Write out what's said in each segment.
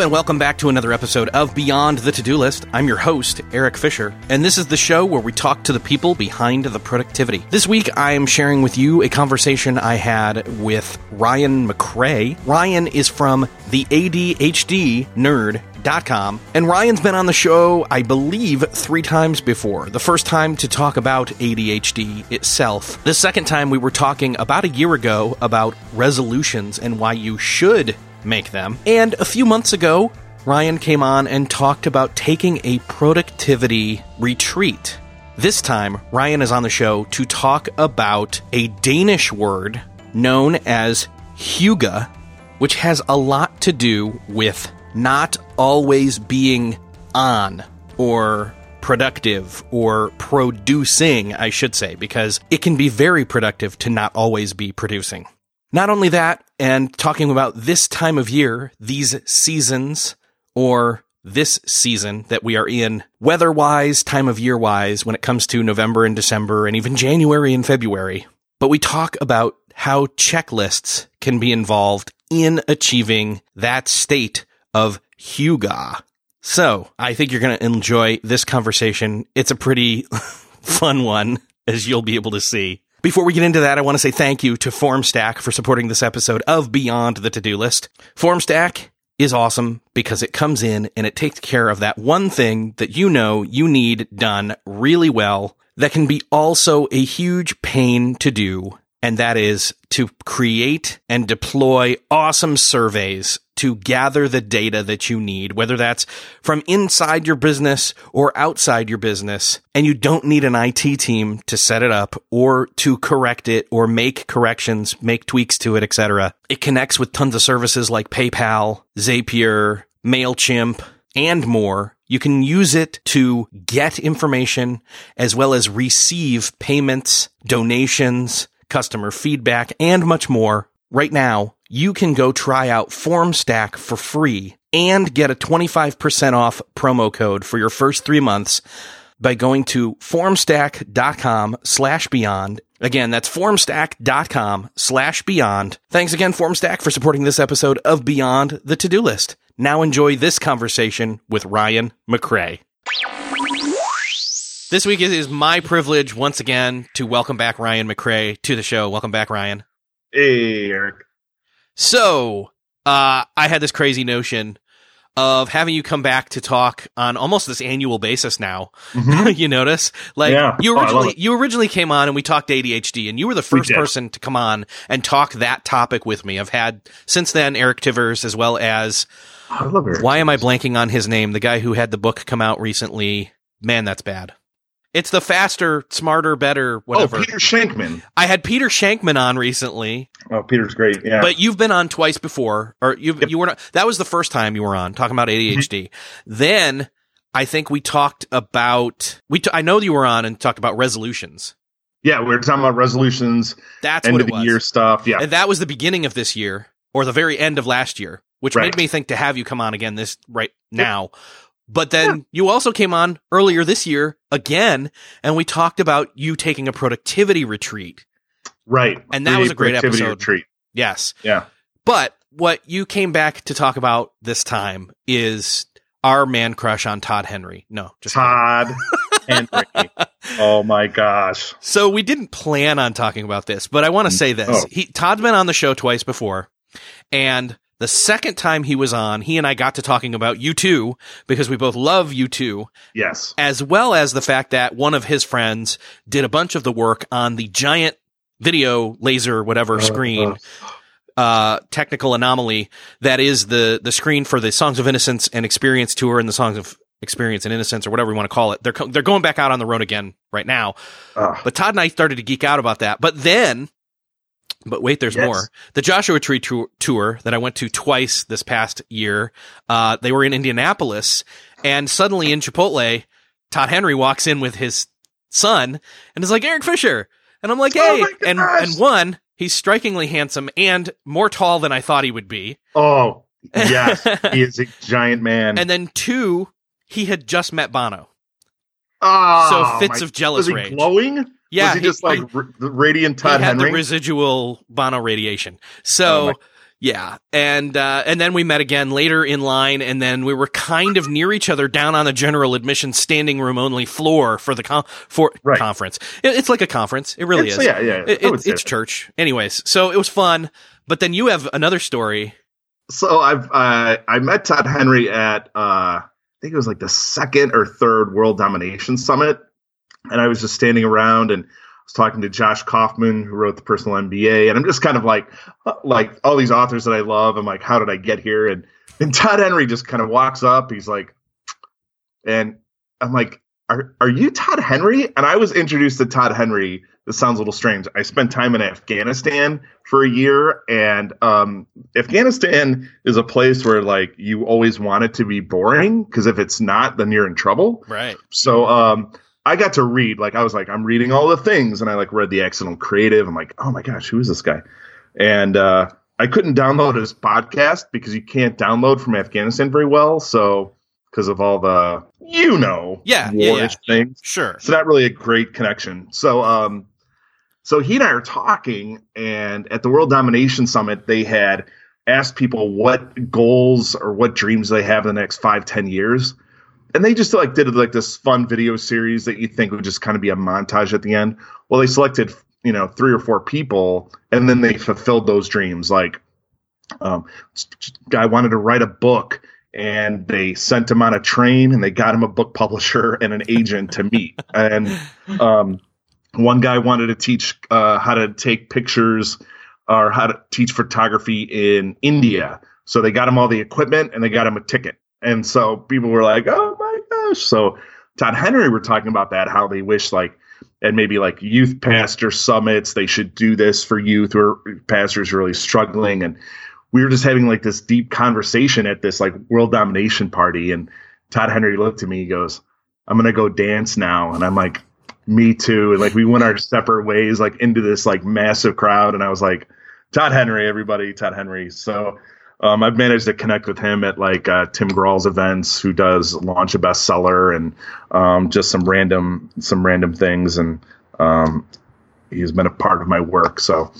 And welcome back to another episode of Beyond the To Do List. I'm your host, Erik Fisher, and this is the show where we talk to the people behind the productivity. This week, I am sharing with you a conversation I had with Ryan McRae. Ryan is from the ADHD Nerd com. And Ryan's been on the show, I believe, three times before. The first time to talk about ADHD itself. The second time we were talking about a year ago about resolutions and why you should make them. And a few months ago, Ryan came on and talked about taking a productivity retreat. This time, Ryan is on the show to talk about a Danish word known as hygge, which has a lot to do with not always being on or productive or producing, I should say, because it can be very productive to not always be producing. Not only that, and talking about this time of year, these seasons, or this season that we are in, weather wise, time of year wise, when it comes to November and December, and even January and February. But we talk about how checklists can be involved in achieving that state of hygge. So I think you're going to enjoy this conversation. It's a pretty fun one, as you'll be able to see. Before we get into that, I want to say thank you to FormStack for supporting this episode of Beyond the To-Do List. FormStack is awesome because it comes in and it takes care of that one thing that you know you need done really well that can be also a huge pain to do. And that is to create and deploy awesome surveys to gather the data that you need, whether that's from inside your business or outside your business. And you don't need an IT team to set it up or to correct it or make corrections, make tweaks to it, etc. It connects with tons of services like PayPal, Zapier, MailChimp, and more. You can use it to get information as well as receive payments, donations, customer feedback, and much more. Right now, you can go try out FormStack for free and get a 25% off promo code for your first three months by going to formstack.com slash beyond. Again, that's formstack.com slash beyond. Thanks again, Formstack, for supporting this episode of Beyond the To-Do List. Now enjoy this conversation with Ryan McRae. This week it is my privilege once again to welcome back Ryan McRae to the show. Welcome back, Ryan. Hey, Erik. So, uh, I had this crazy notion of having you come back to talk on almost this annual basis now. Mm-hmm. you notice? Like yeah. you oh, originally oh, you originally came on and we talked ADHD and you were the first person to come on and talk that topic with me. I've had since then Eric Tivers as well as Why am I blanking on his name? The guy who had the book come out recently. Man, that's bad. It's the faster, smarter, better, whatever. Oh, Peter Shankman. I had Peter Shankman on recently. Oh, Peter's great. Yeah. But you've been on twice before, or you yep. you were not. That was the first time you were on talking about ADHD. Mm-hmm. Then I think we talked about we. T- I know you were on and talked about resolutions. Yeah, we were talking about resolutions. That's end what of the was. year stuff. Yeah, and that was the beginning of this year or the very end of last year, which right. made me think to have you come on again this right now. But then yeah. you also came on earlier this year again, and we talked about you taking a productivity retreat. Right. And that was a great episode. Retreat. Yes. Yeah. But what you came back to talk about this time is our man crush on Todd Henry. No, just Todd Henry. Oh my gosh. So we didn't plan on talking about this, but I want to mm, say this. Oh. He Todd's been on the show twice before, and the second time he was on, he and I got to talking about U2 because we both love U2. Yes. As well as the fact that one of his friends did a bunch of the work on the giant video laser whatever uh, screen. Uh. Uh, technical anomaly that is the the screen for the Songs of Innocence and Experience tour and the Songs of Experience and Innocence or whatever you want to call it. They're co- they're going back out on the road again right now. Uh. But Todd and I started to geek out about that. But then but wait, there's yes. more. The Joshua Tree tour that I went to twice this past year, uh, they were in Indianapolis, and suddenly in Chipotle, Todd Henry walks in with his son and is like, Erik Fisher. And I'm like, oh hey. Oh and, and one, he's strikingly handsome and more tall than I thought he would be. Oh, yes. he is a giant man. And then two, he had just met Bono. Oh, so fits my, of jealous rage. Glowing? Yeah, was he, he just like I, radiant Todd he had Henry? the residual Bono radiation. So, oh Yeah, and uh, and then we met again later in line, and then we were kind of near each other down on the general admission standing room only floor for the con- for Right. conference. It, it's like a conference. It really It's- is. yeah, yeah, It- it- it's church. Anyways, so it was fun. But then you have another story. So I've uh, I met Todd Henry at uh, I think it was like the second or third World Domination Summit, and I was just standing around and I was talking to Josh Kaufman, who wrote the Personal MBA, and I'm just kind of like uh, like all these authors that I love. I'm like, how did I get here? And and Todd Henry just kind of walks up. He's like, and I'm like, are are you Todd Henry? And I was introduced to Todd Henry. This sounds a little strange. I spent time in Afghanistan for a year, and um, Afghanistan is a place where like you always want it to be boring because if it's not, then you're in trouble. Right. So um, I got to read. Like I was like, I'm reading all the things, and I like read the Accidental Creative. I'm like, oh my gosh, who is this guy? And uh, I couldn't download his podcast because you can't download from Afghanistan very well. So because of all the you know Yeah, yeah, warish things. Sure. It's not really a great connection. So, um, so he and I are talking, and at the World Domination Summit, they had asked people what goals or what dreams they have in the next five, ten years, and they just like did like this fun video series that you think would just kind of be a montage at the end. Well, they selected you know three or four people, and then they fulfilled those dreams. Like, um, guy wanted to write a book and they sent him on a train and they got him a book publisher and an agent to meet. And um, one guy wanted to teach uh, how to take pictures or how to teach photography in India. So they got him all the equipment and they got him a ticket. And so people were like, oh So Todd Henry were talking about that, how they wish like and maybe like youth pastor summits, they should do this for youth or pastors really struggling. And we were just having like this deep conversation at this like world domination party. And Todd Henry looked at me, he goes, I'm gonna go dance now. And I'm like, me too. And like we went our separate ways, like into this like massive crowd. And I was like, Todd Henry, everybody, Todd Henry. So um, I've managed to connect with him at like uh, Tim Grahl's events, who does launch a bestseller and um, just some random some random things, and um, he's been a part of my work. So,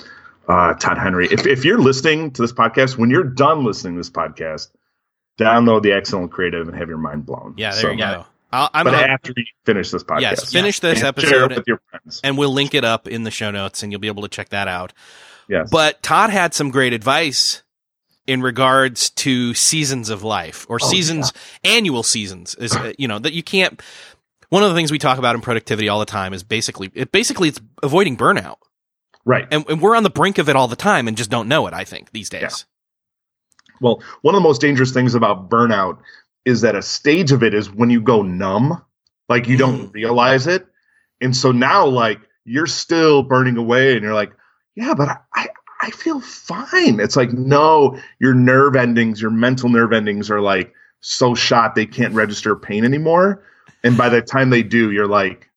uh, Todd Henry, if if you're listening to this podcast, when you're done listening to this podcast, download the Accidental Creative and have your mind blown. Yeah, there So, you go. I'll, I'm But gonna- after you finish this podcast, yes, finish this and episode, your friends. and we'll link it up in the show notes, and you'll be able to check that out. Yes, But Todd had some great advice in regards to seasons of life or Oh, seasons, annual seasons. Is uh, you know that you can't. One of the things we talk about in productivity all the time is basically it. Basically, it's avoiding burnout, right. and, and we're on the brink of it all the time and just don't know it. I think these days. Yeah. Well, one of the most dangerous things about burnout is that a stage of it is when you go numb, like you don't realize it. And so now, like, you're still burning away and you're like, yeah, but I, I, feel fine. It's like, no, your nerve endings, your mental nerve endings are like so shot they can't register pain anymore. And by the time they do, you're like,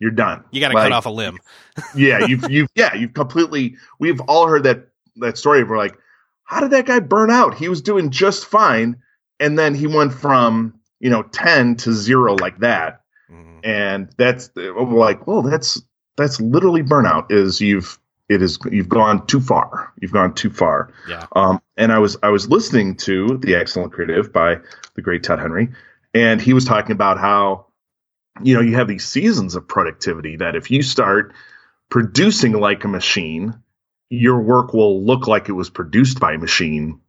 you're done. You got to Like, cut off a limb. yeah, you've you've yeah, you've completely we've all heard that that story we're like, how did that guy burn out? He was doing just fine, and then he went from, you know, ten to zero like that. Mhm. And that's we're like, well, that's that's literally burnout, is you've it is you've gone too far. You've gone too far. Yeah. Um, and I was I was listening to the Accidental Creative by the great Todd Henry, and he was talking about how you know you have these seasons of productivity that if you start producing like a machine, your work will look like it was produced by a machine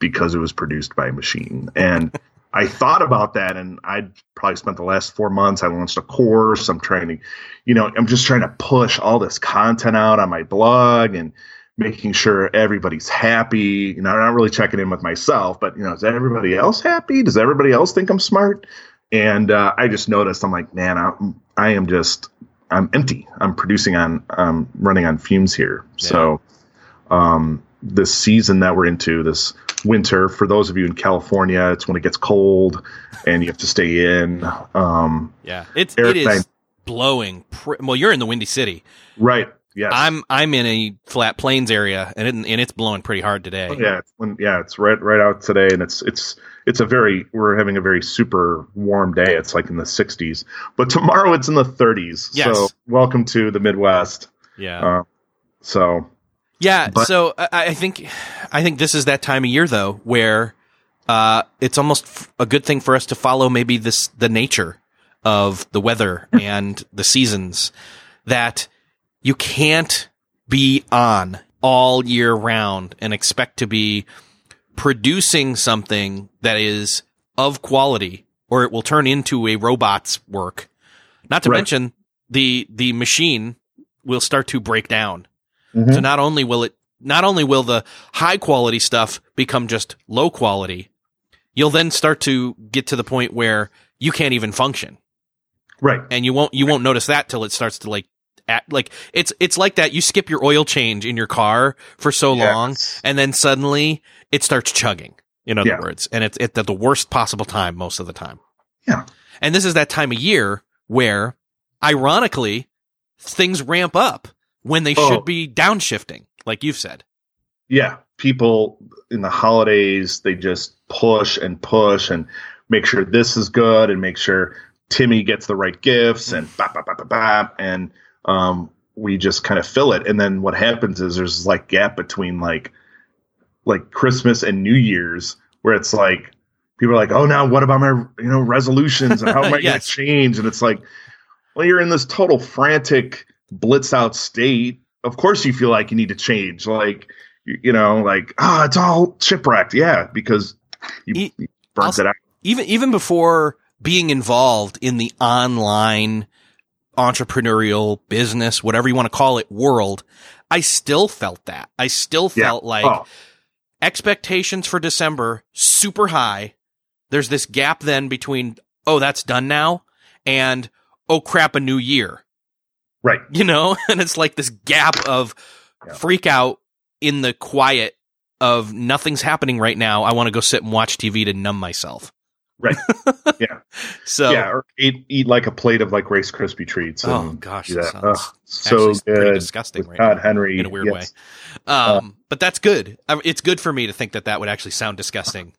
because it was produced by a machine. And I thought about that, and I probably spent the last four months. I launched a course. I'm trying to, you know, I'm just trying to push all this content out on my blog and making sure everybody's happy. You know, I'm not really checking in with myself, but you know, is everybody else happy? Does everybody else think I'm smart? And uh, I just noticed, I'm like, man, I'm, I am just, I'm empty. I'm producing on, I'm running on fumes here. So, um, this season that we're into, this winter, for those of you in California, it's when it gets cold and you have to stay in. Um, Yeah. It's it blowing. Pr- well, you're in the Windy City. right. Yeah, I'm I'm in a flat plains area, and it, and it's blowing pretty hard today. Oh, yeah, it's when, yeah, it's right right out today, and it's it's it's a very we're having a very super warm day. It's like in the 60s, but tomorrow it's in the 30s. Yes. So welcome to the Midwest. Yeah. Uh, so Yeah. But- so I, I think, I think this is that time of year though, where, uh, it's almost f- a good thing for us to follow maybe this, the nature of the weather and the seasons that you can't be on all year round and expect to be producing something that is of quality or it will turn into a robot's work. Not to Right. mention the, the machine will start to break down. Mhm. So not only will it, not only will the high quality stuff become just low quality, you'll then start to get to the point where you can't even function Right. and you won't, you won't notice that till it starts to like, act, like it's, it's like that. You skip your oil change in your car for so long and then suddenly it starts chugging. In other Yeah. words, and it's at the worst possible time most of the time. Yeah. And this is that time of year where, ironically, things ramp up when they Oh. should be downshifting, like you've said. yeah, people in the holidays they just push and push and make sure this is good and make sure Timmy gets the right gifts and bop, bop, bop, bop, bop, and um, we just kind of fill it. And then what happens is there's this, like gap between like like Christmas and New Year's where it's like people are like, oh, now what about my you know resolutions and how am I Yes. going to change? And it's like, well, you're in this total frantic blitz out state. Of course, you feel like you need to change. Like you, know, like ah, it's all shipwrecked. Yeah, because you, E- you burnt also- it out. Even even before being involved in the online entrepreneurial business, whatever you want to call it, world, I still felt that. I still Yeah. felt like oh, expectations for December super high. There's this gap then between oh that's done now and oh crap a new year. Right. You know, and it's like this gap of Yeah. freak out in the quiet of nothing's happening right now. I want to go sit and watch TV to numb myself. Right. Yeah. So yeah, or eat eat like a plate of like Rice Krispie treats. oh gosh, do that that. sounds Ugh, so good. disgusting right Todd now. Henry in a weird yes. way. Um, but that's good. It's good for me to think that that would actually sound disgusting.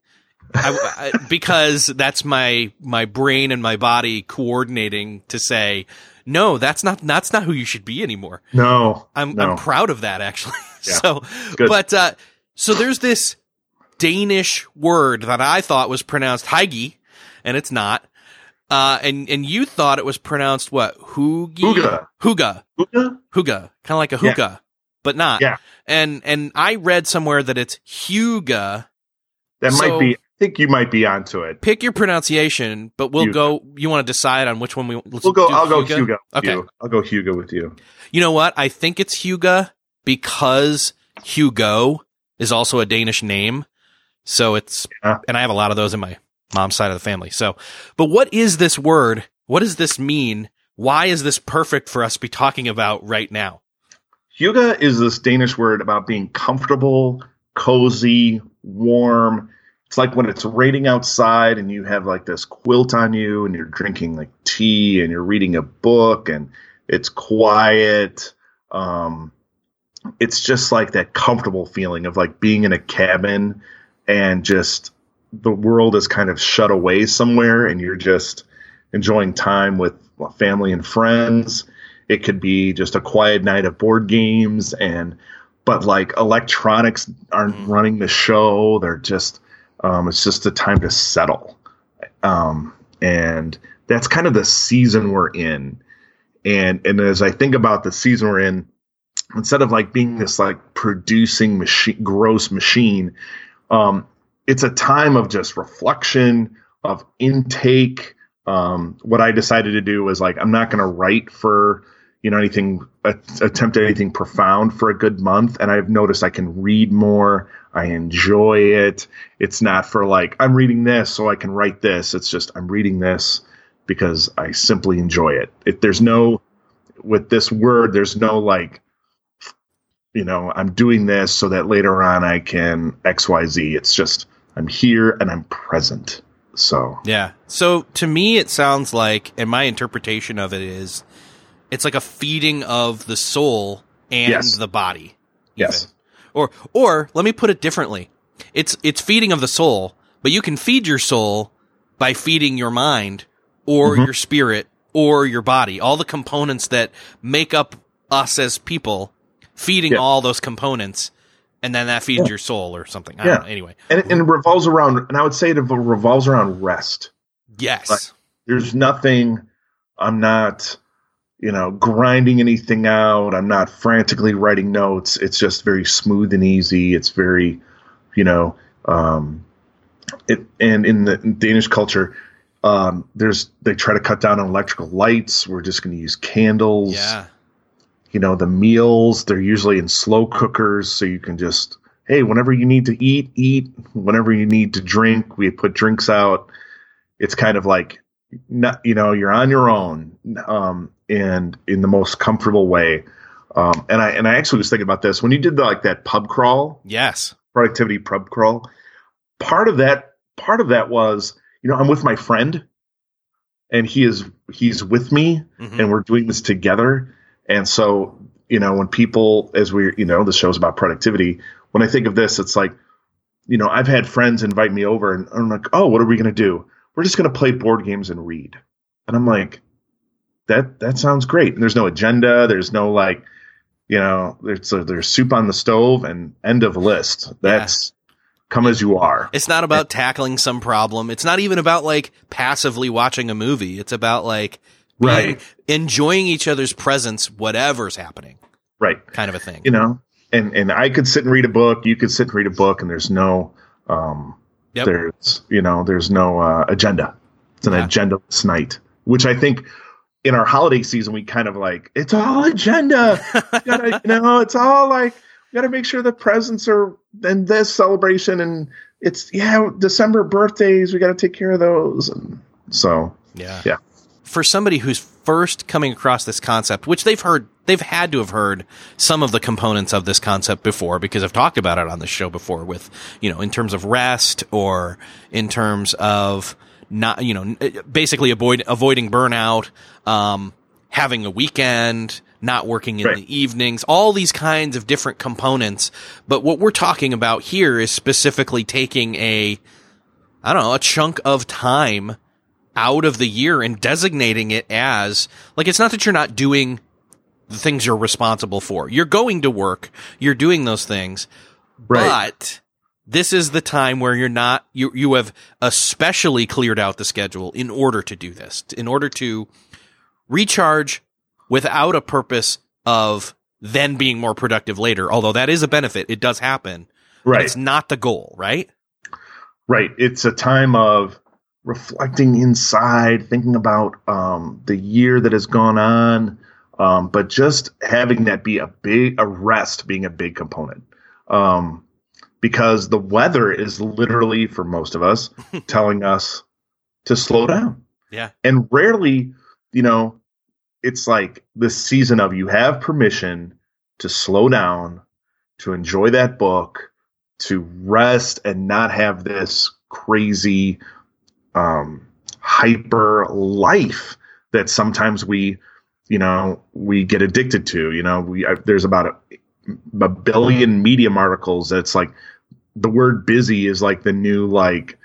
I, I, because that's my my brain and my body coordinating to say no that's not that's not who you should be anymore No, i'm no. i'm proud of that actually Yeah. so Good. but uh so there's this danish word that i thought was pronounced heige and it's not uh and and you thought it was pronounced what hoogie Hooga. hooga Hooga? Huga, kind of like a Yeah. hookah, but not. Yeah. And and I read somewhere that it's Huga. That So- might be. I think you might be onto it. Pick your pronunciation, but we'll Huga. go. You want to decide on which one we? Let's We'll go. I'll go Huga? Hugo. Okay. You. I'll go Hugo with you. You know what? I think it's Huga because Hugo is also a Danish name. So it's, Yeah. and I have a lot of those in my mom's side of the family. So, but what is this word? What does this mean? Why is this perfect for us to be talking about right now? Huga is this Danish word about being comfortable, cozy, warm. It's like when it's raining outside and you have like this quilt on you and you're drinking like tea and you're reading a book and it's quiet. Um, it's just like that comfortable feeling of like being in a cabin and just the world is kind of shut away somewhere and you're just enjoying time with family and friends. It could be just a quiet night of board games and but like electronics aren't Mm. running the show. They're just um, it's just a time to settle. Um, and that's kind of the season we're in. And and as I think about the season we're in, instead of like being this like producing machine gross machine, um, it's a time of just reflection, of intake. Um, what I decided to do was like I'm not going to write for you know anything attempt at anything profound for a good month, and I've noticed I can read more. I enjoy it. It's not for like I'm reading this so I can write this. It's just I'm reading this because I simply enjoy it. If there's no with this word, there's no like you know, I'm doing this so that later on I can XYZ. It's just I'm here and I'm present. So Yeah. So to me, it sounds like, and my interpretation of it is, it's like a feeding of the soul and Yes. the body. Yes. Or, or let me put it differently. It's, it's feeding of the soul, but you can feed your soul by feeding your mind or Mhm. your spirit or your body. All the components that make up us as people feeding Yeah. all those components, and then that feeds Yeah. your soul or something. I Yeah. don't know. Anyway, and, and it revolves around and i would say it revolves around rest yes, Like- there's nothing i'm not you know grinding anything out. I'm not frantically writing notes. It's just very smooth and easy. It's very you know um it and in the in danish culture um there's they try to cut down on electrical lights. We're just going to use candles. Yeah, you know the meals they're usually in slow cookers so you can just hey whenever you need to eat eat. Whenever you need to drink we put drinks out. It's kind of like not you know you're on your own um and in the most comfortable way. Um and i and i actually was thinking about this. When you did the, like that pub crawl yes, productivity pub crawl part of that part of that was you know i'm with my friend and he is he's with me Mhm. and we're doing this together. And so you know when people as we you know the show's about productivity when i think of this it's like you know i've had friends invite me over and i'm like oh what are we going to do we're just going to play board games and read. And i'm like that that sounds great. And there's no agenda. There's no like you know there's there's soup on the stove and end of list. That's come as you are. It's not about tackling some problem. It's not even about like passively watching a movie. It's about like Right. enjoying each other's presence, whatever's happening, right. Kind of a thing. you know? And and i could sit and read a book. You could sit and read a book and there's no um Yep. there's you know there's no uh, agenda it's an Yeah. agendaless night which i think in our holiday season we kind of like it's all agenda gotta, you know it's all like we gotta make sure the presents are in this celebration and it's yeah december birthdays we gotta take care of those and so Yeah. Yeah. For somebody who's first coming across this concept, which they've heard, they've had to have heard some of the components of this concept before because I've talked about it on the show before with, you know, in terms of rest or in terms of not, you know, basically avoid, avoiding burnout, um, having a weekend, not working in Right. the evenings, all these kinds of different components. But what we're talking about here is specifically taking a, I don't know, a chunk of time out of the year and designating it as like it's not that you're not doing the things you're responsible for. You're going to work, you're doing those things, right but this is the time where you're not you you have especially cleared out the schedule in order to do this, in order to recharge without a purpose of then being more productive later. Although that is a benefit, it does happen. But right it's not the goal, right? Right. It's a time of reflecting inside, thinking about um, the year that has gone on, um, but just having that be a big a rest being a big component. Um, because the weather is literally for most of us telling us to slow down. Yeah. And rarely, you know, it's like this season of you have permission to slow down, to enjoy that book, to rest and not have this crazy um hyper life that sometimes we you know we get addicted to you know we I, there's about a, a billion medium articles that's like the word busy is like the new like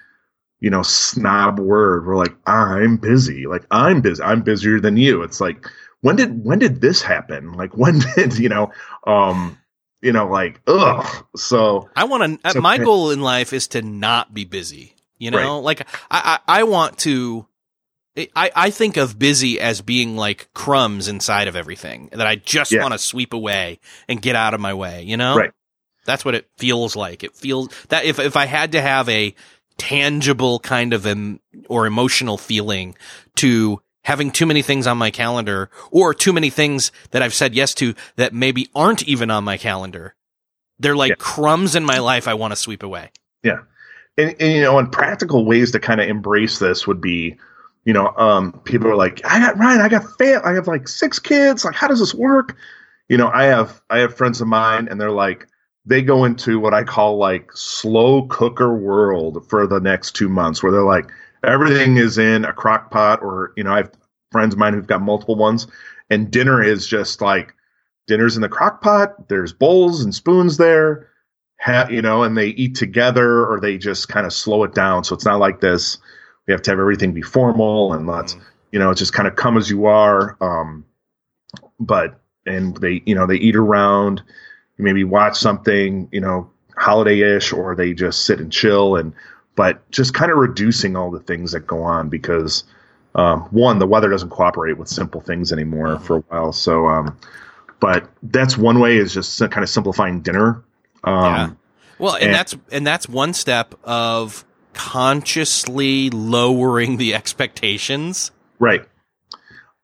you know snob word. We're like i'm busy. Like i'm busy. I'm busier than you. It's like when did when did this happen? Like when did you know um you know like ugh. So I want to. So- my goal in life is to not be busy. You know, like I, I, I want to. I, I think of busy as being like crumbs inside of everything that I just Yeah. want to sweep away and get out of my way. You know, Right. That's what it feels like. It feels that if if I had to have a tangible kind of em, or emotional feeling to having too many things on my calendar or too many things that I've said yes to that maybe aren't even on my calendar. They're like Yeah. crumbs in my life I want to sweep away. Yeah. And, and you know, and practical ways to kind of embrace this would be, you know, um, people are like, I got Ryan, I got fam, I have like six kids. Like, how does this work? You know, I have I have friends of mine, and they're like, they go into what I call like slow cooker world for the next two months, where they're like, everything is in a crock pot, or you know, I have friends of mine who've got multiple ones, and dinner is just like dinner's in the crock pot. There's bowls and spoons there ha- you know, and they eat together or they just kind of slow it down. So it's not like this. We have to have everything be formal and let's, Mm. you know, just kind of come as you are. Um, but and they you know they eat around, maybe watch something you know holiday ish, or they just sit and chill and but just kind of reducing all the things that go on because um, one the weather doesn't cooperate with simple things anymore mm-hmm. for a while. So, um, but that's one way is just kind of simplifying dinner. Um, yeah. Well, and, and that's and that's one step of consciously lowering the expectations. Right.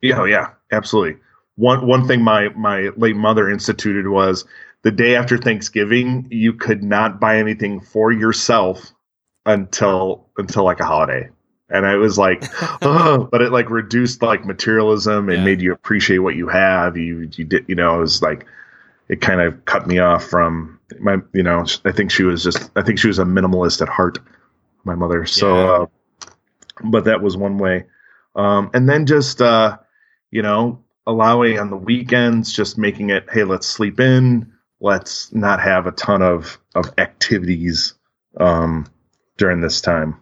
Yeah, oh, yeah, absolutely. One one thing my my late mother instituted was the day after Thanksgiving, you could not buy anything for yourself until until like a holiday. And I was like, oh, but it like reduced like materialism and yeah. made you appreciate what you have. You you did you know, it was like it kind of cut me off from my you know, I think she was just I think she was a minimalist at heart, my mother. So yeah. uh, but that was one way. Um, and then just uh, you know, allowing on the weekends, just making it, hey, let's sleep in, let's not have a ton of of activities um, during this time.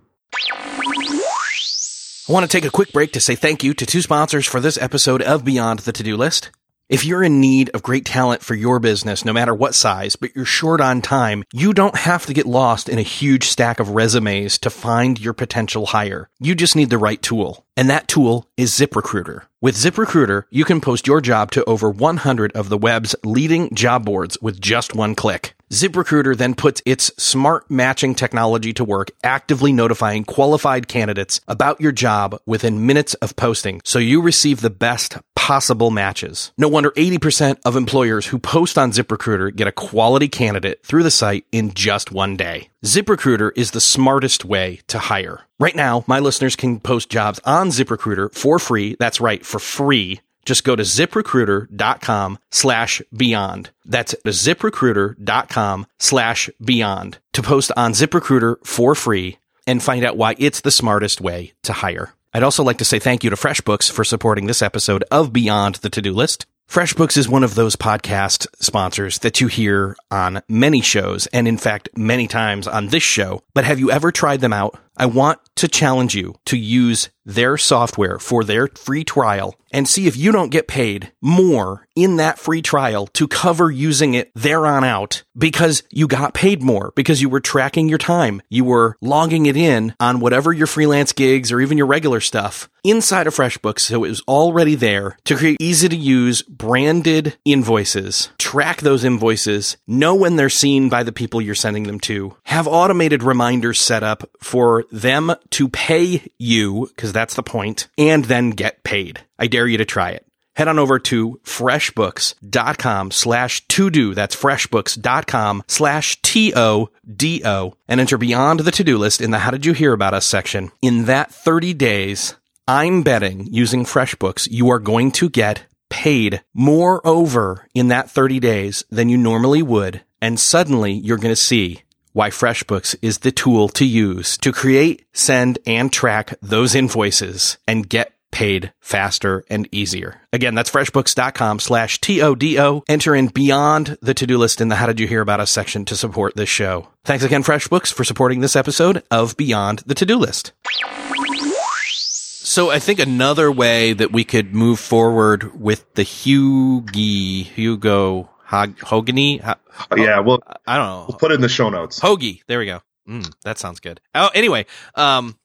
I want to take a quick break to say thank you to two sponsors for this episode of Beyond the To Do List. If you're in need of great talent for your business, no matter what size, but you're short on time, you don't have to get lost in a huge stack of resumes to find your potential hire. You just need the right tool. And that tool is ZipRecruiter. With ZipRecruiter, you can post your job to over 100 of the web's leading job boards with just one click. ZipRecruiter then puts its smart matching technology to work, actively notifying qualified candidates about your job within minutes of posting, so you receive the best possible matches. No wonder 80% of employers who post on ZipRecruiter get a quality candidate through the site in just one day. ZipRecruiter is the smartest way to hire. Right now, my listeners can post jobs on ZipRecruiter for free. That's right, for free just go to ziprecruiter.com slash beyond. That's ziprecruiter.com slash beyond to post on ZipRecruiter for free and find out why it's the smartest way to hire. I'd also like to say thank you to FreshBooks for supporting this episode of Beyond the To-Do List. FreshBooks is one of those podcast sponsors that you hear on many shows and in fact many times on this show. But have you ever tried them out? I want to challenge you to use their software for their free trial and see if you don't get paid more in that free trial to cover using it there on out because you got paid more because you were tracking your time. You were logging it in on whatever your freelance gigs or even your regular stuff inside of FreshBooks. So it was already there to create easy to use branded invoices, track those invoices, know when they're seen by the people you're sending them to, have automated reminders set up for them to pay you, because that's the point, and then get paid. I dare you to try it. Head on over to freshbooks.com slash to do. That's freshbooks.com slash T O D O and enter beyond the to do list in the How Did You Hear About Us section. In that 30 days, I'm betting using FreshBooks, you are going to get paid more over in that 30 days than you normally would. And suddenly you're going to see why FreshBooks is the tool to use to create, send, and track those invoices and get paid faster and easier. Again, that's freshbooks.com slash T-O-D-O. Enter in beyond the to-do list in the how did you hear about us section to support this show. Thanks again, FreshBooks, for supporting this episode of Beyond the To-Do List. So I think another way that we could move forward with the Hugie, Hugo, Hogany. Oh, yeah, well, I don't know. We'll put it in the show notes. Hoagie. There we go. Mm, that sounds good. Oh, anyway, um,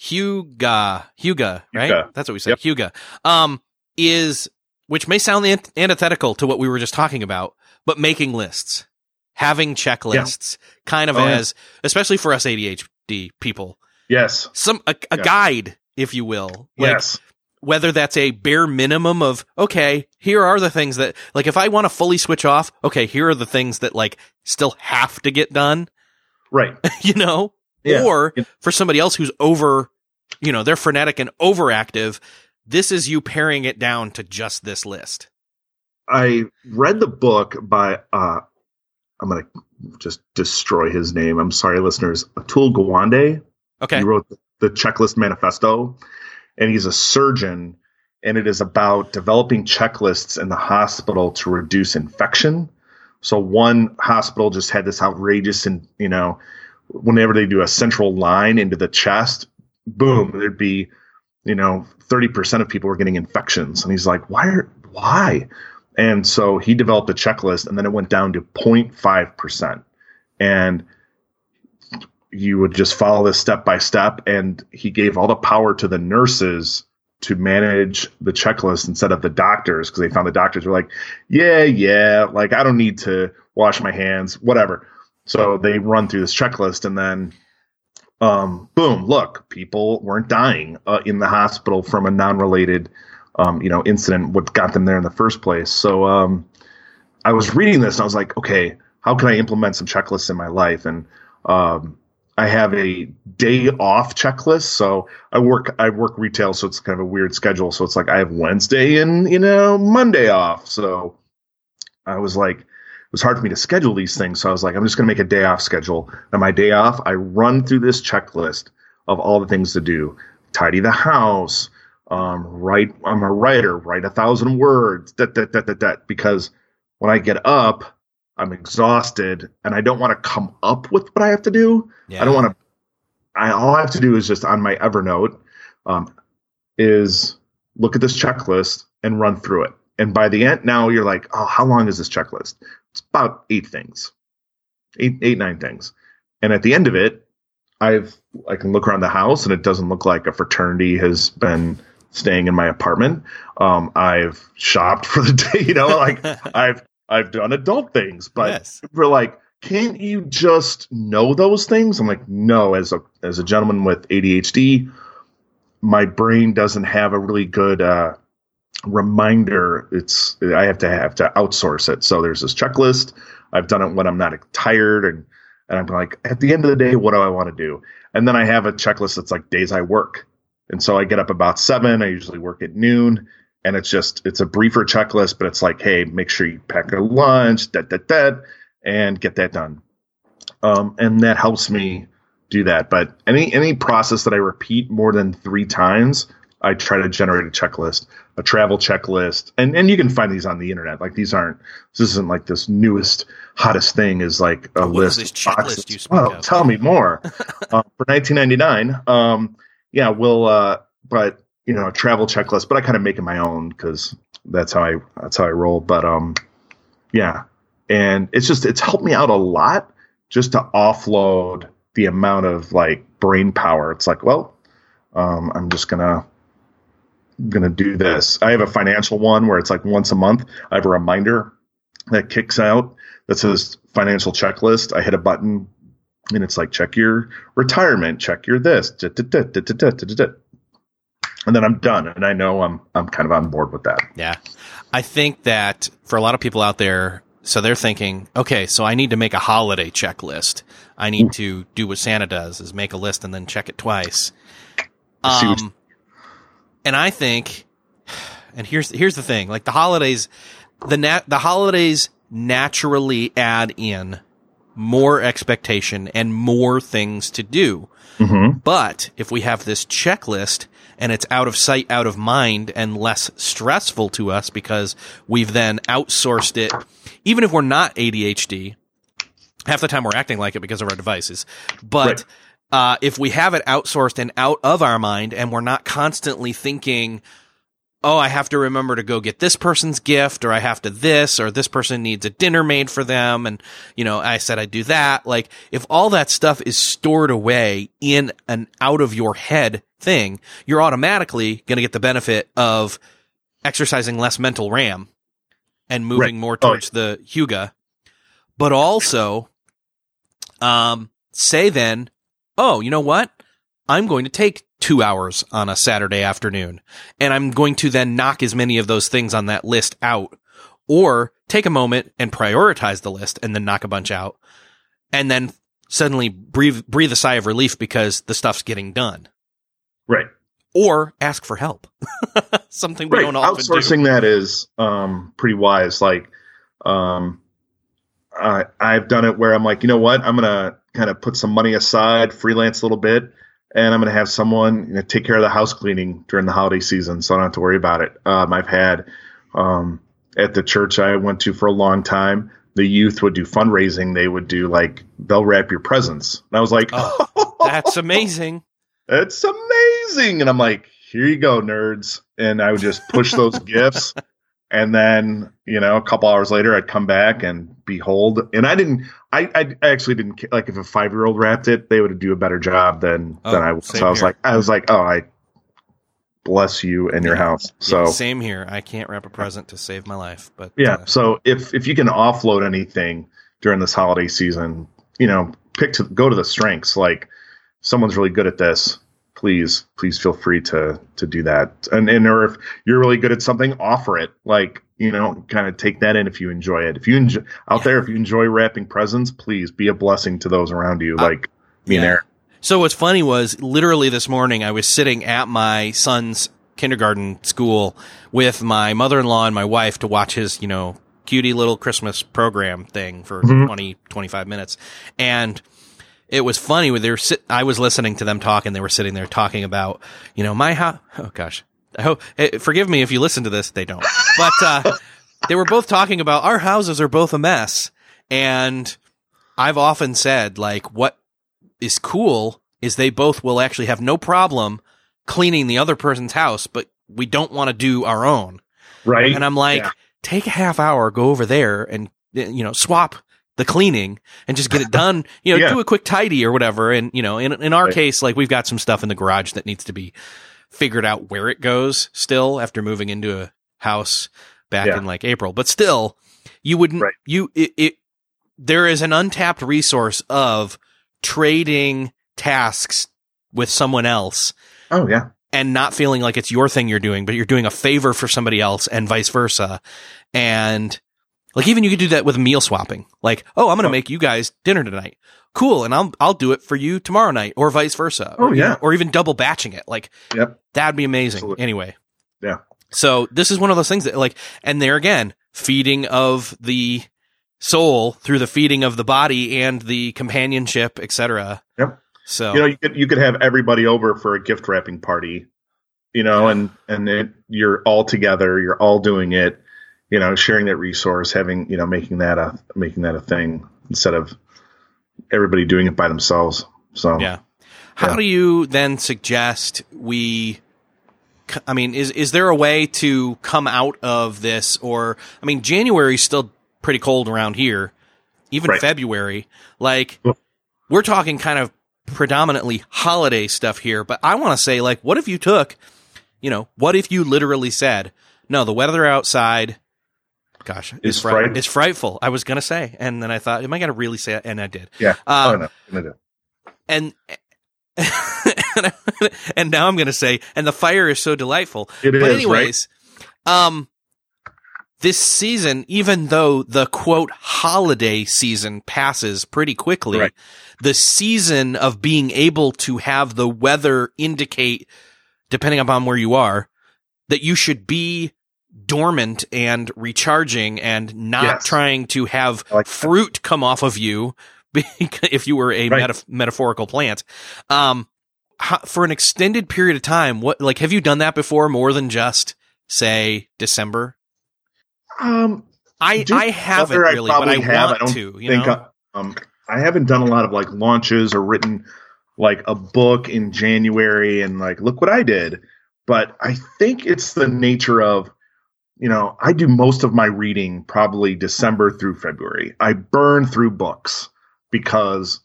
Huga, Huga, right? Huga. That's what we said. Yep. Huga, um, is, which may sound antithetical to what we were just talking about, but making lists, having checklists, yeah. kind of oh, as, yeah. especially for us ADHD people. Yes. Some, a, a guide, if you will. Like, yes whether that's a bare minimum of, okay, here are the things that, like, if I want to fully switch off, okay, here are the things that, like, still have to get done. Right. you know? Yeah. Or for somebody else who's over, you know, they're frenetic and overactive, this is you paring it down to just this list. I read the book by, uh, I'm going to just destroy his name. I'm sorry, listeners. Atul Gawande. Okay. He wrote the Checklist Manifesto and he's a surgeon and it is about developing checklists in the hospital to reduce infection. So one hospital just had this outrageous and you know whenever they do a central line into the chest, boom, there'd be you know 30% of people were getting infections and he's like why are why And so he developed a checklist and then it went down to 0.5%. And you would just follow this step by step. And he gave all the power to the nurses to manage the checklist instead of the doctors because they found the doctors were like, yeah, yeah, like I don't need to wash my hands, whatever. So they run through this checklist and then um, boom, look, people weren't dying uh, in the hospital from a non-related um, you know, incident, what got them there in the first place. So um, I was reading this and I was like, okay, how can I implement some checklists in my life? And um, I have a day off checklist. So I work I work retail, so it's kind of a weird schedule. So it's like I have Wednesday and you know Monday off. So I was like, it was hard for me to schedule these things. So I was like, I'm just going to make a day off schedule. And my day off, I run through this checklist of all the things to do: tidy the house, um, write. I'm a writer. Write a thousand words. That that that that that. Because when I get up, I'm exhausted, and I don't want to come up with what I have to do. Yeah. I don't want to. I all I have to do is just on my Evernote, um, is look at this checklist and run through it. And by the end, now you're like, oh, how long is this checklist? It's about eight things, eight, eight, nine things. And at the end of it, I've I can look around the house and it doesn't look like a fraternity has been staying in my apartment. Um, I've shopped for the day, you know, like I've I've done adult things, but yes. we're like, can't you just know those things? I'm like, no. As a as a gentleman with ADHD, my brain doesn't have a really good uh, reminder. It's I have to have to outsource it. So there's this checklist. I've done it when I'm not tired, and and I'm like, at the end of the day, what do I want to do? And then I have a checklist that's like days I work. And so I get up about seven. I usually work at noon, and it's just it's a briefer checklist, but it's like, hey, make sure you pack a lunch, that that that, and get that done. Um, and that helps me do that. But any any process that I repeat more than three times, I try to generate a checklist, a travel checklist, and and you can find these on the internet. Like these aren't this isn't like this newest hottest thing is like a what list. Is this checklist you speak well, of? tell me more. uh, for 1999, um, yeah, we'll, uh, but you know, a travel checklist, but I kind of make it my own because that's how I, that's how I roll. But, um, yeah. And it's just, it's helped me out a lot just to offload the amount of like brain power. It's like, well, um, I'm just gonna, gonna do this. I have a financial one where it's like once a month. I have a reminder that kicks out that says financial checklist. I hit a button and it's like check your retirement, check your this, and then I'm done, and I know I'm I'm kind of on board with that. Yeah, I think that for a lot of people out there, so they're thinking, okay, so I need to make a holiday checklist. I need to do what Santa does, is make a list and then check it twice. Um, and I think, and here's here's the thing, like the holidays, the nat the holidays naturally add in more expectation and more things to do. Mm-hmm. But if we have this checklist and it's out of sight, out of mind and less stressful to us because we've then outsourced it, even if we're not ADHD, half the time we're acting like it because of our devices. But, right. uh, if we have it outsourced and out of our mind and we're not constantly thinking, oh, I have to remember to go get this person's gift or I have to this or this person needs a dinner made for them. And, you know, I said I'd do that. Like if all that stuff is stored away in an out of your head thing, you're automatically going to get the benefit of exercising less mental RAM and moving right. more oh, towards oh. the Hygge. But also, um, say then, oh, you know what? I'm going to take two hours on a Saturday afternoon. And I'm going to then knock as many of those things on that list out or take a moment and prioritize the list and then knock a bunch out and then suddenly breathe, breathe a sigh of relief because the stuff's getting done. Right. Or ask for help. Something we right. don't often Outsourcing do. that is, um, pretty wise. Like, um, I, I've done it where I'm like, you know what? I'm going to kind of put some money aside, freelance a little bit, and I'm going to have someone you know, take care of the house cleaning during the holiday season, so I don't have to worry about it. Um, I've had um, at the church I went to for a long time, the youth would do fundraising. They would do like they'll wrap your presents, and I was like, oh, "That's amazing! That's amazing!" And I'm like, "Here you go, nerds!" And I would just push those gifts and then you know a couple hours later I'd come back and behold, and I didn't. I I actually didn't like if a five year old wrapped it, they would do a better job than Oh, than I. was. So I was here. like, I was like, oh, I bless you and your Yeah. house. So Yeah, same here. I can't wrap a present to save my life, but Yeah. uh, So if if you can offload anything during this holiday season, you know, pick to go to the strengths. Like someone's really good at this. Please, please feel free to to do that. And and or if you're really good at something, offer it. Like you know, kind of take that in if you enjoy it. If you enjoy out there, if you enjoy wrapping presents, please be a blessing to those around you. Like me and yeah. Erik. So what's funny was literally this morning I was sitting at my son's kindergarten school with my mother-in-law and my wife to watch his, you know, cutie little Christmas program thing for Mhm. five 20, 25 minutes. And it was funny when they were sit- I was listening to them talk and they were sitting there talking about, you know, my house. Oh gosh. I hope, eh, forgive me if you listen to this. They don't, but, uh, they were both talking about our houses are both a mess. And I've often said like what is cool is they both will actually have no problem cleaning the other person's house, but we don't want to do our own. Right. And I'm like, Yeah. take a half hour, go over there and, uh, you know, swap the cleaning and just get it done, you know, Yeah. do a quick tidy or whatever. And, you know, in, in our Right. case, like we've got some stuff in the garage that needs to be figured out where it goes still after moving into a house back Yeah. in like April, but still you wouldn't, Right. you, it, it, there is an untapped resource of trading tasks with someone else oh yeah. and not feeling like it's your thing you're doing, but you're doing a favor for somebody else and vice versa. And like even you could do that with meal swapping. Like, oh, I'm going to Oh. make you guys dinner tonight. Cool. And I'll, I'll do it for you tomorrow night or vice versa. Oh, Or, you yeah. know, or even double batching it. Like Yep. that'd be amazing. Absolutely. Anyway. Yeah. So this is one of those things that like, and there again, feeding of the soul through the feeding of the body and the companionship, etc. Yep. So you know you could you could have everybody over for a gift wrapping party you know and and it, you're all together you're all doing it you know sharing that resource having you know making that a making that a thing instead of everybody doing it by themselves so Yeah. How Yeah. do you then suggest we? I mean, is is there a way to come out of this? Or I mean, January is still pretty cold around here, even Right. February. Like we're talking kind of predominantly holiday stuff here, but I want to say, like, what if you took, you know, what if you literally said, no, the weather outside. Gosh, Is is fright- fright- it's frightful. I was gonna say, and then I thought, am I gonna really say it? And I did yeah Um, oh, no, and and now I'm going to say, and the fire is so delightful. It but is, anyways, um, this season, even though the quote holiday season passes pretty quickly, Right. the season of being able to have the weather indicate, depending upon where you are, that you should be dormant and recharging and not Yes. trying to have I like that. fruit come off of you if you were a Right. metaf- metaphorical plant. Um, how, for an extended period of time, what like have you done that before? More than just say December. um I I haven't really, but I have, want don't to. You think know, I, um I haven't done a lot of like launches or written like a book in January and like look what I did. But I think it's the nature of you know, I do most of my reading probably December through February. I burn through books because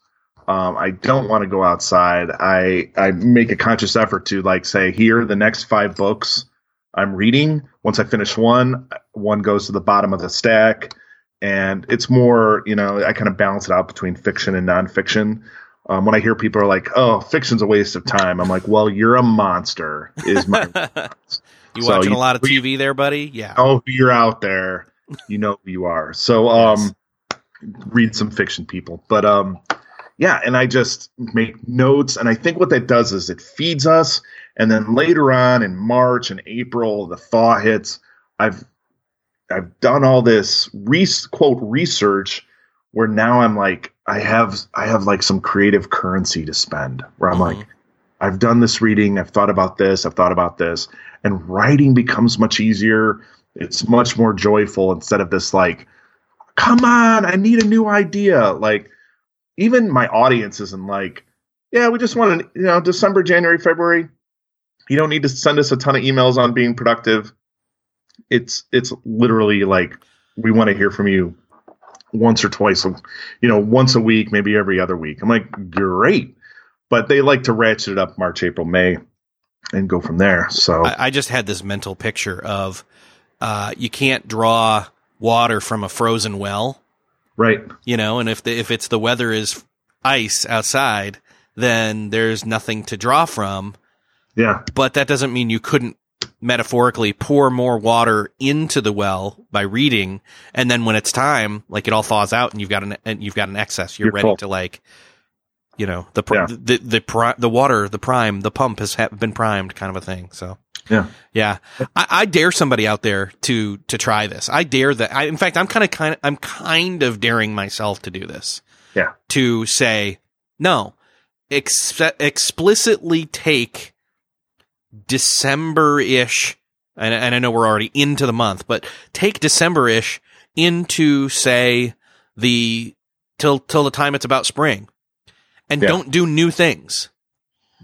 um, I don't want to go outside. I I make a conscious effort to like say here the next five books I'm reading. Once I finish one, one goes to the bottom of the stack, and it's more you know I kind of balance it out between fiction and nonfiction. Um, when I hear people are like, "Oh, fiction's a waste of time," I'm like, "Well, you're a monster." Is my you so watching you- a lot of TV there, buddy? Yeah. Oh, you're out there. You know who you are. So um read some fiction people. But um yeah, and I just make notes and I think what that does is it feeds us and then later on in March and April the thaw hits. I've I've done all this re- quote research where now I'm like I have I have like some creative currency to spend where I'm Mhm. like I've done this reading, I've thought about this, I've thought about this, and writing becomes much easier. It's much more joyful instead of this like, come on, I need a new idea. Like, even my audience isn't like, yeah, we just want to, you know, December, January, February. You don't need to send us a ton of emails on being productive. it's it's literally like we want to hear from you once or twice, you know, once a week, maybe every other week. I'm like, great, but they like to ratchet it up March, April, May, and go from there. So I, I just had this mental picture of uh, you can't draw water from a frozen well, right? You know, and if the, if it's the weather is ice outside, then there's nothing to draw from. Yeah, but that doesn't mean you couldn't metaphorically pour more water into the well by reading and then when it's time like it all thaws out and you've got an and you've got an excess you're, you're ready full. to like you know the yeah. the the the, the water the prime the pump has been primed kind of a thing so. Yeah. Yeah. I, I, dare somebody out there to to try this. I dare that i in fact i'm kind of kind of i'm kind of daring myself to do this. Yeah. To say no ex- explicitly take December ish, and, and I know we're already into the month, but take December ish into say the till till the time it's about spring, and yeah. don't do new things.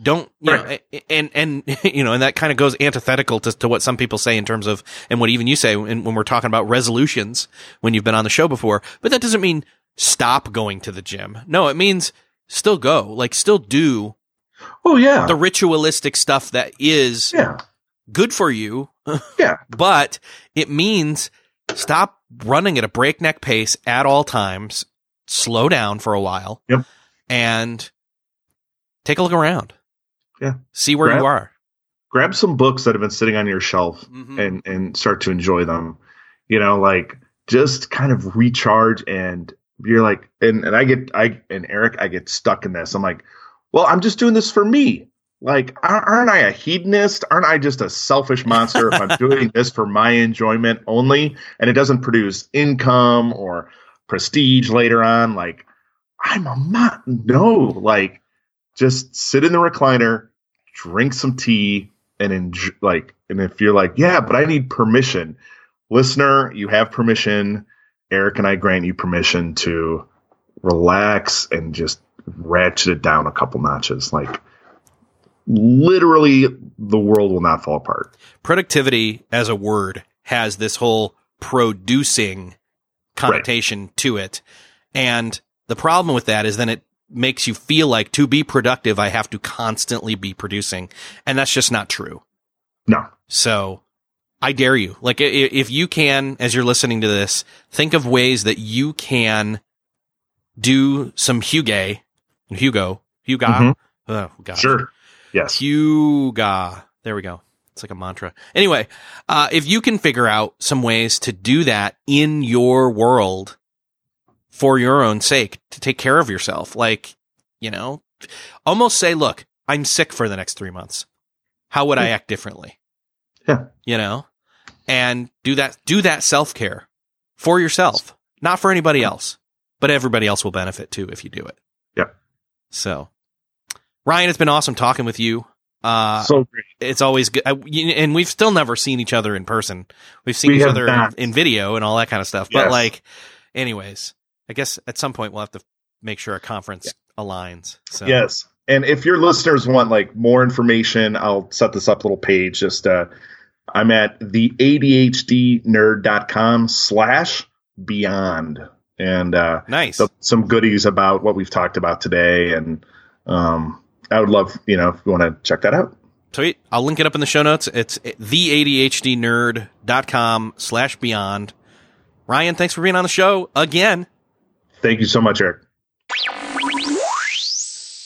Don't you right. know? And and you know, and that kind of goes antithetical to, to what some people say in terms of, and what even you say when, when we're talking about resolutions when you've been on the show before. But that doesn't mean stop going to the gym. No, it means still go, like still do Oh yeah. The ritualistic stuff that is yeah. good for you. yeah. But it means stop running at a breakneck pace at all times. Slow down for a while. Yep. And take a look around. Yeah. See where grab, you are. Grab some books that have been sitting on your shelf mm-hmm. and and start to enjoy them. You know, like just kind of recharge and you're like and, and I get I and Erik I get stuck in this. I'm like, well, I'm just doing this for me. Like, aren't I a hedonist? Aren't I just a selfish monster if I'm doing this for my enjoyment only and it doesn't produce income or prestige later on? Like, I'm a mon- no. Like, just sit in the recliner, drink some tea, and enjoy. Like, and if you're like, yeah, but I need permission, listener, you have permission. Erik and I grant you permission to relax and just ratchet it down a couple notches. Like literally the world will not fall apart. Productivity as a word has this whole producing connotation right. to it. And the problem with that is then it makes you feel like to be productive, I have to constantly be producing. And that's just not true. No. So I dare you. Like if you can, as you're listening to this, think of ways that you can do some Hygge Hygge. Hygge. Mm-hmm. Oh, God. Sure. Yes. Hygge. There we go. It's like a mantra. Anyway, uh, if you can figure out some ways to do that in your world for your own sake, to take care of yourself, like, you know, almost say, look, I'm sick for the next three months. How would I act differently? Yeah. You know, and do that, do that self care for yourself, not for anybody else, but everybody else will benefit too if you do it. Yeah. So, Ryan, it's been awesome talking with you. Uh, so great. It's always good. I, and we've still never seen each other in person. We've seen we each other in, in, video and all that kind of stuff. Yes. But like, anyways, I guess at some point we'll have to make sure a conference yeah. aligns. So. Yes. And if your listeners want like more information, I'll set this up a little page. Just, uh, I'm at the ADHDnerd.com slash beyond and uh, nice so, some goodies about what we've talked about today. And um, I would love, you know, if you want to check that out. Sweet. I'll link it up in the show notes. It's theadhdnerd.com slash beyond. Ryan, thanks for being on the show again. Thank you so much, Erik.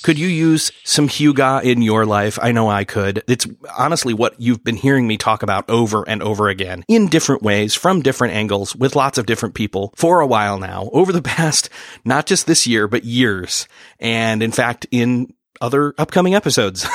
Could you use some Hygge in your life? I know I could. It's honestly what you've been hearing me talk about over and over again in different ways, from different angles, with lots of different people for a while now, over the past, not just this year, but years. And in fact, in other upcoming episodes.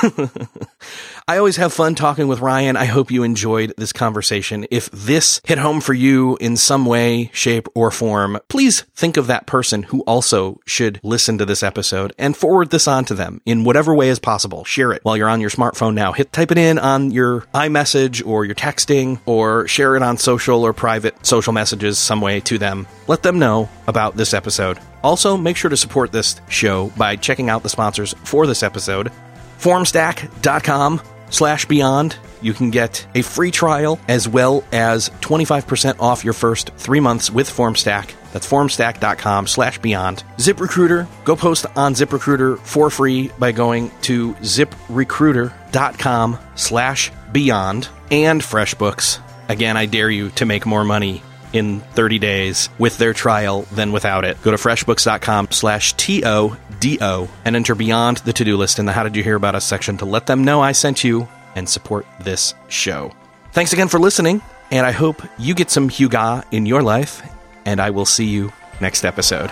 I always have fun talking with Ryan. I hope you enjoyed this conversation. If this hit home for you in some way, shape, or form, please think of that person who also should listen to this episode and forward this on to them in whatever way is possible. Share it while you're on your smartphone now. Hit type it in on your iMessage or your texting or share it on social or private social messages some way to them. Let them know about this episode. Also, make sure to support this show by checking out the sponsors for this episode formstack.com slash beyond you can get a free trial as well as 25% off your first three months with FormStack. That's formstack.com slash beyond. ZipRecruiter, go post on ZipRecruiter for free by going to ziprecruiter.com slash beyond and FreshBooks. Again, I dare you to make more money in 30 days with their trial than without it. Go to freshbooks.com slash T-O-D-O and enter beyond the to-do list in the how did you hear about us section to let them know I sent you and support this show. Thanks again for listening, and I hope you get some Hygge in your life, and I will see you next episode.